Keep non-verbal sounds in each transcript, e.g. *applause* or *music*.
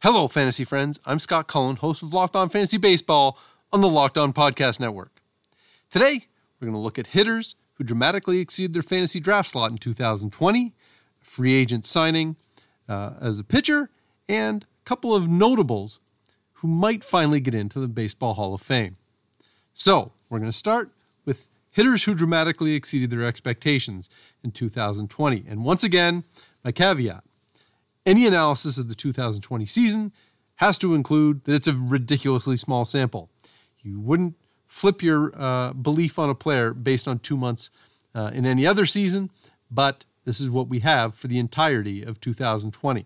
Hello, fantasy friends. I'm Scott Cullen, host of Locked On Fantasy Baseball on the Locked On Podcast Network. Today, we're going to look at hitters who dramatically exceeded their fantasy draft slot in 2020, free agent signing uh, as a pitcher, and a couple of notables who might finally get into the Baseball Hall of Fame. So, we're going to start with hitters who dramatically exceeded their expectations in 2020. And once again, my caveat any analysis of the 2020 season has to include that it's a ridiculously small sample. You wouldn't flip your uh, belief on a player based on two months uh, in any other season, but this is what we have for the entirety of 2020.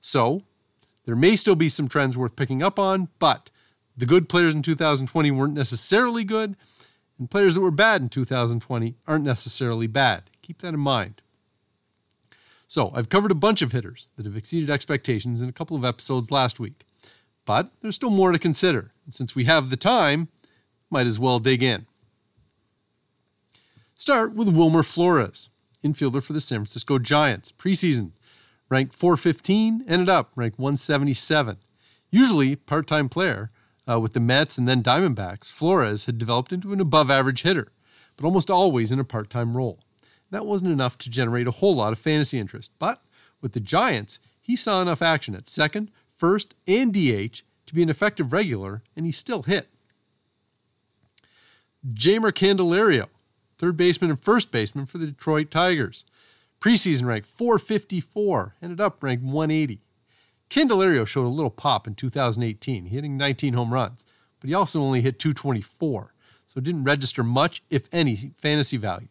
So there may still be some trends worth picking up on, but the good players in 2020 weren't necessarily good, and players that were bad in 2020 aren't necessarily bad. Keep that in mind. So, I've covered a bunch of hitters that have exceeded expectations in a couple of episodes last week. But there's still more to consider. And since we have the time, might as well dig in. Start with Wilmer Flores, infielder for the San Francisco Giants, preseason. Ranked 415, ended up ranked 177. Usually part time player uh, with the Mets and then Diamondbacks, Flores had developed into an above average hitter, but almost always in a part time role. That wasn't enough to generate a whole lot of fantasy interest. But with the Giants, he saw enough action at second, first, and DH to be an effective regular, and he still hit. Jeimer Candelario, third baseman and first baseman for the Detroit Tigers. Preseason ranked 454, ended up ranked 180. Candelario showed a little pop in 2018, hitting 19 home runs, but he also only hit 224, so didn't register much, if any, fantasy value.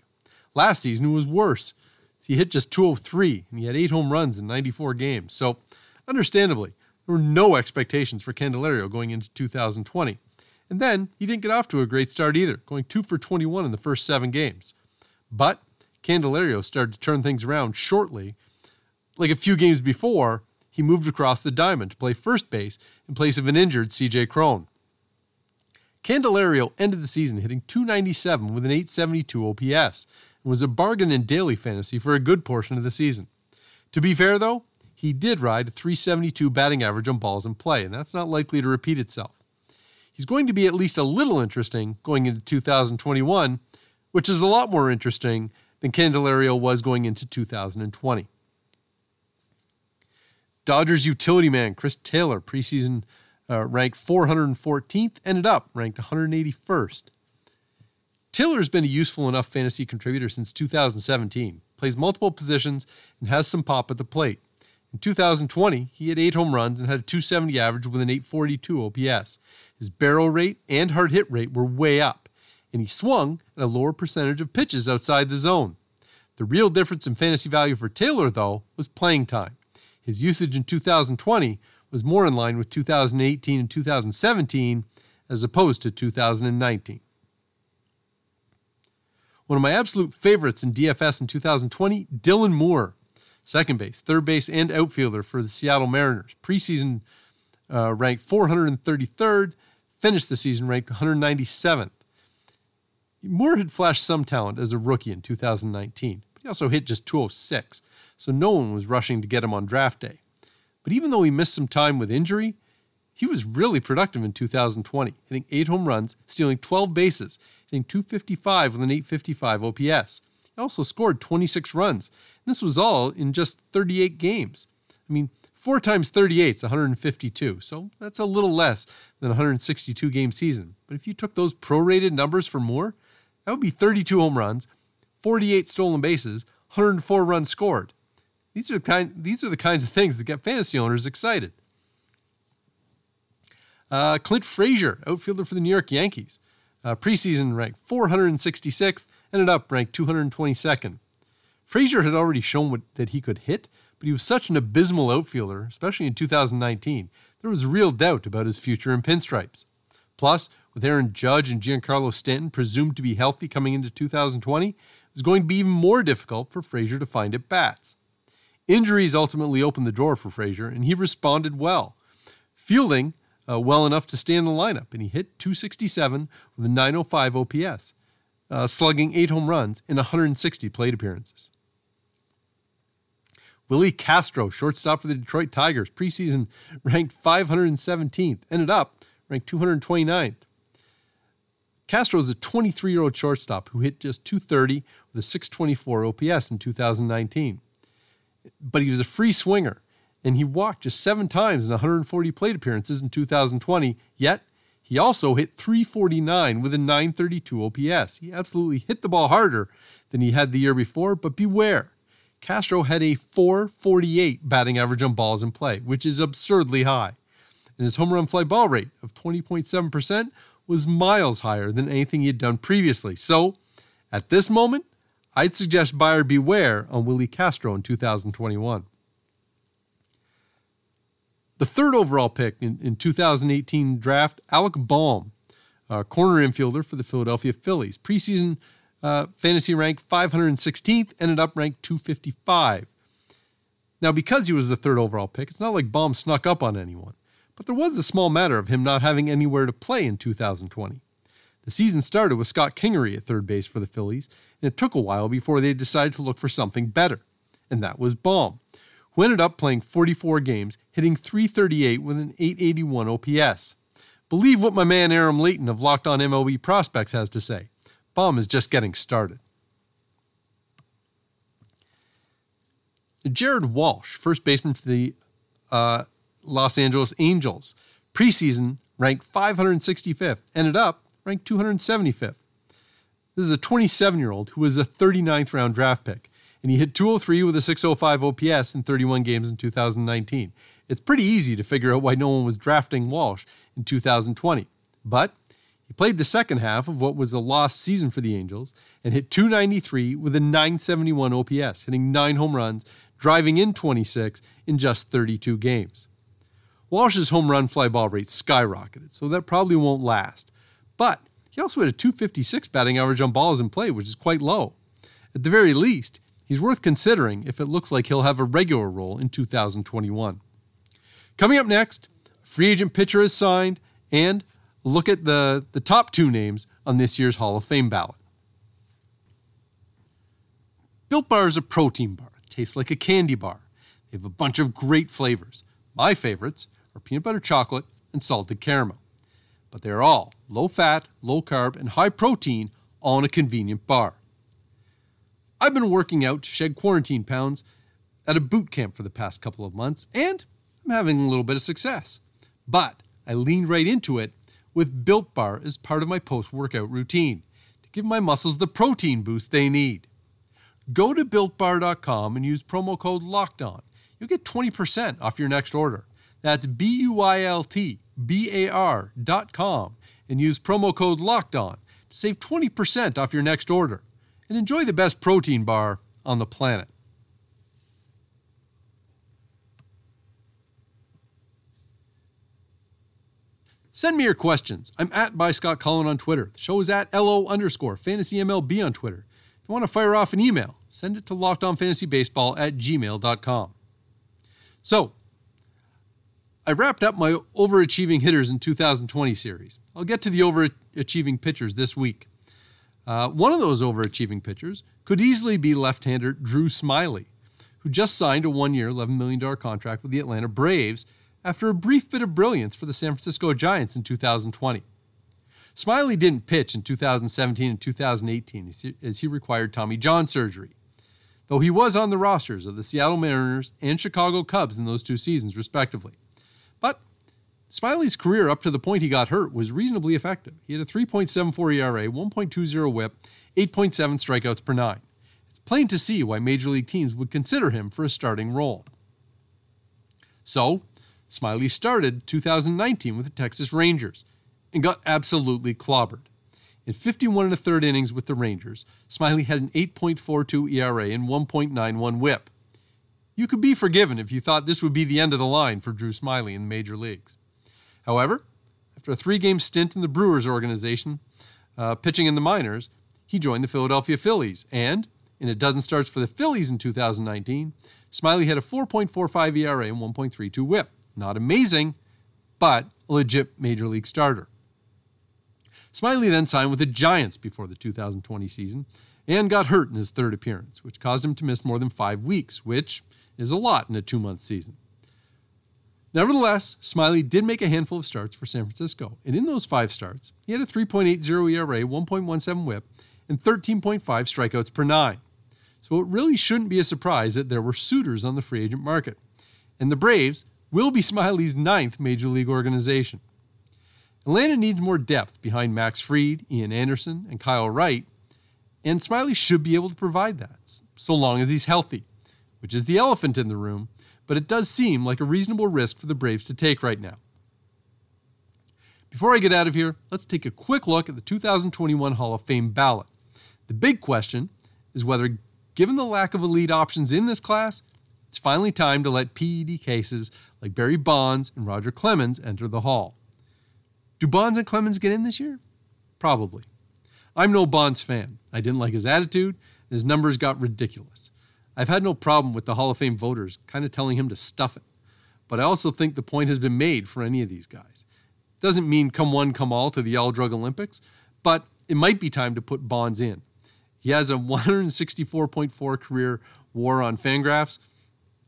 Last season was worse. He hit just 203 and he had eight home runs in 94 games. So, understandably, there were no expectations for Candelario going into 2020. And then he didn't get off to a great start either, going 2 for 21 in the first seven games. But Candelario started to turn things around shortly. Like a few games before, he moved across the diamond to play first base in place of an injured CJ Cron. Candelario ended the season hitting 297 with an 872 OPS and was a bargain in daily fantasy for a good portion of the season. To be fair, though, he did ride a 372 batting average on balls in play, and that's not likely to repeat itself. He's going to be at least a little interesting going into 2021, which is a lot more interesting than Candelario was going into 2020. Dodgers utility man Chris Taylor, preseason uh, ranked 414th, ended up ranked 181st. Taylor has been a useful enough fantasy contributor since 2017, plays multiple positions, and has some pop at the plate. In 2020, he had eight home runs and had a 270 average with an 842 OPS. His barrel rate and hard hit rate were way up, and he swung at a lower percentage of pitches outside the zone. The real difference in fantasy value for Taylor, though, was playing time. His usage in 2020 was more in line with 2018 and 2017 as opposed to 2019. One of my absolute favorites in DFS in 2020, Dylan Moore, second base, third base, and outfielder for the Seattle Mariners. Preseason uh, ranked 433rd, finished the season ranked 197th. Moore had flashed some talent as a rookie in 2019, but he also hit just 206, so no one was rushing to get him on draft day. But even though he missed some time with injury, he was really productive in 2020, hitting eight home runs, stealing 12 bases, hitting 255 with an 855 OPS. He also scored 26 runs. And this was all in just 38 games. I mean, 4 times 38 is 152, so that's a little less than a 162 game season. But if you took those prorated numbers for Moore, that would be 32 home runs, 48 stolen bases, 104 runs scored. These are the kind these are the kinds of things that get fantasy owners excited. Uh, Clint Frazier, outfielder for the New York Yankees, uh, preseason ranked 466, ended up ranked 222nd. Frazier had already shown what, that he could hit, but he was such an abysmal outfielder, especially in 2019, there was real doubt about his future in pinstripes. Plus, with Aaron Judge and Giancarlo Stanton presumed to be healthy coming into 2020, it was going to be even more difficult for Frazier to find at bats. Injuries ultimately opened the door for Frazier, and he responded well, fielding uh, well enough to stay in the lineup, and he hit 267 with a 905 OPS, uh, slugging eight home runs in 160 plate appearances. Willi Castro, shortstop for the Detroit Tigers, preseason ranked 517th, ended up ranked 229th. Castro is a 23 year old shortstop who hit just 230 with a 624 OPS in 2019. But he was a free swinger, and he walked just seven times in 140 plate appearances in 2020, yet he also hit 349 with a 932 OPS. He absolutely hit the ball harder than he had the year before, but beware. Castro had a 448 batting average on balls in play, which is absurdly high. And his home run fly ball rate of 20.7% was miles higher than anything he had done previously. So, at this moment, I'd suggest buyer beware on Willi Castro in 2021. The third overall pick in, in 2018 draft, Alec Bohm, corner infielder for the Philadelphia Phillies. Preseason uh, fantasy rank 516th, ended up ranked 255. Now, because he was the third overall pick, it's not like Bohm snuck up on anyone, but there was a small matter of him not having anywhere to play in 2020. The season started with Scott Kingery at third base for the Phillies, and it took a while before they decided to look for something better, and that was Bohm, who ended up playing 44 games, hitting 338 with an 881 OPS. Believe what my man Aram Leighton of Locked On MLB Prospects has to say. Bohm is just getting started. Jared Walsh, first baseman for the uh, Los Angeles Angels, preseason ranked 565th, ended up ranked 275th. This is a 27 year old who was a 39th round draft pick, and he hit 203 with a 605 OPS in 31 games in 2019. It's pretty easy to figure out why no one was drafting Walsh in 2020, but he played the second half of what was a lost season for the Angels and hit 293 with a 971 OPS, hitting nine home runs, driving in 26 in just 32 games. Walsh's home run fly ball rate skyrocketed, so that probably won't last. But he also had a 256 batting average on balls in play, which is quite low. At the very least, he's worth considering if it looks like he'll have a regular role in 2021. Coming up next, free agent pitcher is signed, and look at the, the top two names on this year's Hall of Fame ballot. Built Bar is a protein bar. It tastes like a candy bar. They have a bunch of great flavors. My favorites are peanut butter chocolate and salted caramel but they are all low fat, low carb, and high protein, all in a convenient bar. I've been working out to shed quarantine pounds at a boot camp for the past couple of months, and I'm having a little bit of success. But I leaned right into it with Built Bar as part of my post workout routine to give my muscles the protein boost they need. Go to builtbar.com and use promo code LOCKEDON. You'll get 20% off your next order. That's B U I L T bar.com and use promo code LOCKEDON to save 20% off your next order and enjoy the best protein bar on the planet. Send me your questions. I'm at by Scott Cullen on Twitter. The show is at LO underscore fantasy MLB on Twitter. If you want to fire off an email, send it to lockedonfantasybaseball at gmail.com. So, I wrapped up my overachieving hitters in 2020 series. I'll get to the overachieving pitchers this week. Uh, one of those overachieving pitchers could easily be left hander Drew Smyly, who just signed a one year, $11 million contract with the Atlanta Braves after a brief bit of brilliance for the San Francisco Giants in 2020. Smyly didn't pitch in 2017 and 2018 as he required Tommy John surgery, though he was on the rosters of the Seattle Mariners and Chicago Cubs in those two seasons, respectively. Smyly's career up to the point he got hurt was reasonably effective. He had a 3.74 ERA, 1.20 whip, 8.7 strikeouts per nine. It's plain to see why major league teams would consider him for a starting role. So, Smyly started 2019 with the Texas Rangers and got absolutely clobbered. In 51 and a third innings with the Rangers, Smyly had an 8.42 ERA and 1.91 whip. you could be forgiven if you thought this would be the end of the line for Drew Smyly in the major leagues. However, after a three game stint in the Brewers organization, uh, pitching in the minors, he joined the Philadelphia Phillies. And in a dozen starts for the Phillies in 2019, Smyly had a 4.45 ERA and 1.32 whip. Not amazing, but a legit major league starter. Smyly then signed with the Giants before the 2020 season and got hurt in his third appearance, which caused him to miss more than five weeks, which is a lot in a two month season. Nevertheless, Smyly did make a handful of starts for San Francisco, and in those five starts, he had a 3.80 ERA, 1.17 whip, and 13.5 strikeouts per nine. So it really shouldn't be a surprise that there were suitors on the free agent market. And the Braves will be *laughs* Smyly's ninth major league organization. Atlanta needs more depth behind Max Fried, Ian Anderson, and Kyle Wright, and Smyly should be able to provide that, so long as he's healthy, which is the elephant in the room but it does seem like a reasonable risk for the Braves to take right now. Before I get out of here, let's take a quick look at the 2021 Hall of Fame ballot. The big question is whether, given the lack of elite options in this class, it's finally time to let PED cases like Barry Bonds and Roger Clemens enter the Hall. Do Bonds and Clemens get in this year? Probably. I'm no Bonds fan. I didn't like his attitude, and his numbers got ridiculous. I've had no problem with the Hall of Fame voters kind of telling him to stuff it. But I also think the point has been made for any of these guys. Doesn't mean come one, come all to the All Drug Olympics, but it might be time to put Bonds in. He has a 164.4 career war on Fangraphs,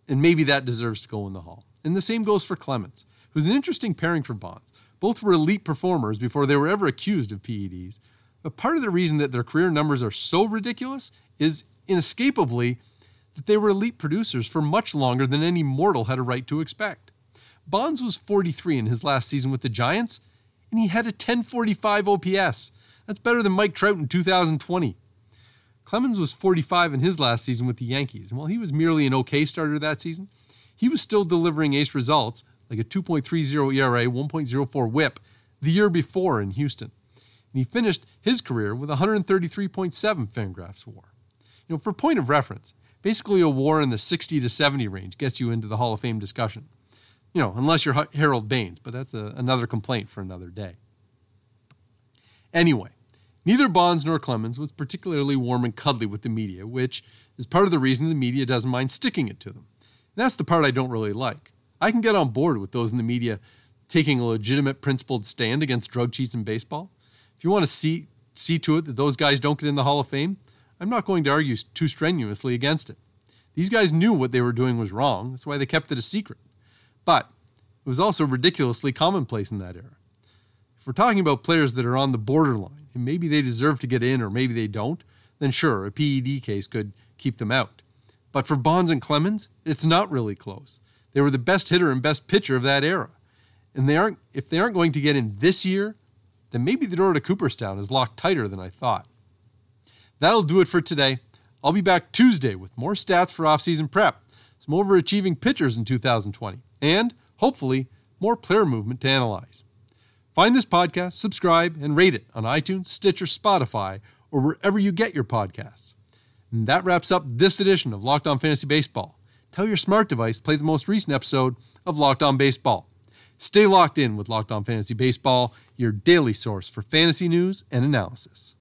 and maybe that deserves to go in the Hall. And the same goes for Clemens, who's an interesting pairing for Bonds. Both were elite performers before they were ever accused of PEDs. But part of the reason that their career numbers are so ridiculous is inescapably that they were elite producers for much longer than any mortal had a right to expect. Bonds was 43 in his last season with the Giants, and he had a 1045 OPS. That's better than Mike Trout in 2020. Clemens was 45 in his last season with the Yankees, and while he was merely an okay starter that season, he was still delivering ace results like a 2.30 ERA, 1.04 whip the year before in Houston. And he finished his career with 133.7 Fangraphs WAR. You know, for point of reference, basically a war in the 60 to 70 range gets you into the Hall of Fame discussion. You know, unless you're Harold Baines, but that's a, another complaint for another day. Anyway, neither Bonds nor Clemens was particularly warm and cuddly with the media, which is part of the reason the media doesn't mind sticking it to them. And that's the part I don't really like. I can get on board with those in the media taking a legitimate principled stand against drug cheats in baseball. If you want to see see to it that those guys don't get in the Hall of Fame, I'm not going to argue too strenuously against it. These guys knew what they were doing was wrong. That's why they kept it a secret. But it was also ridiculously commonplace in that era. If we're talking about players that are on the borderline, and maybe they deserve to get in or maybe they don't, then sure, a PED case could keep them out. But for Bonds and Clemens, it's not really close. They were the best hitter and best pitcher of that era. And they aren't if they aren't going to get in this year, then maybe the door to Cooperstown is locked tighter than I thought. That'll do it for today. I'll be back Tuesday with more stats for offseason prep, some overachieving pitchers in 2020, and hopefully more player movement to analyze. Find this podcast, subscribe, and rate it on iTunes, Stitcher, Spotify, or wherever you get your podcasts. And that wraps up this edition of Locked On Fantasy Baseball. Tell your smart device play the most recent episode of Locked On Baseball. Stay locked in with Locked On Fantasy Baseball, your daily source for fantasy news and analysis.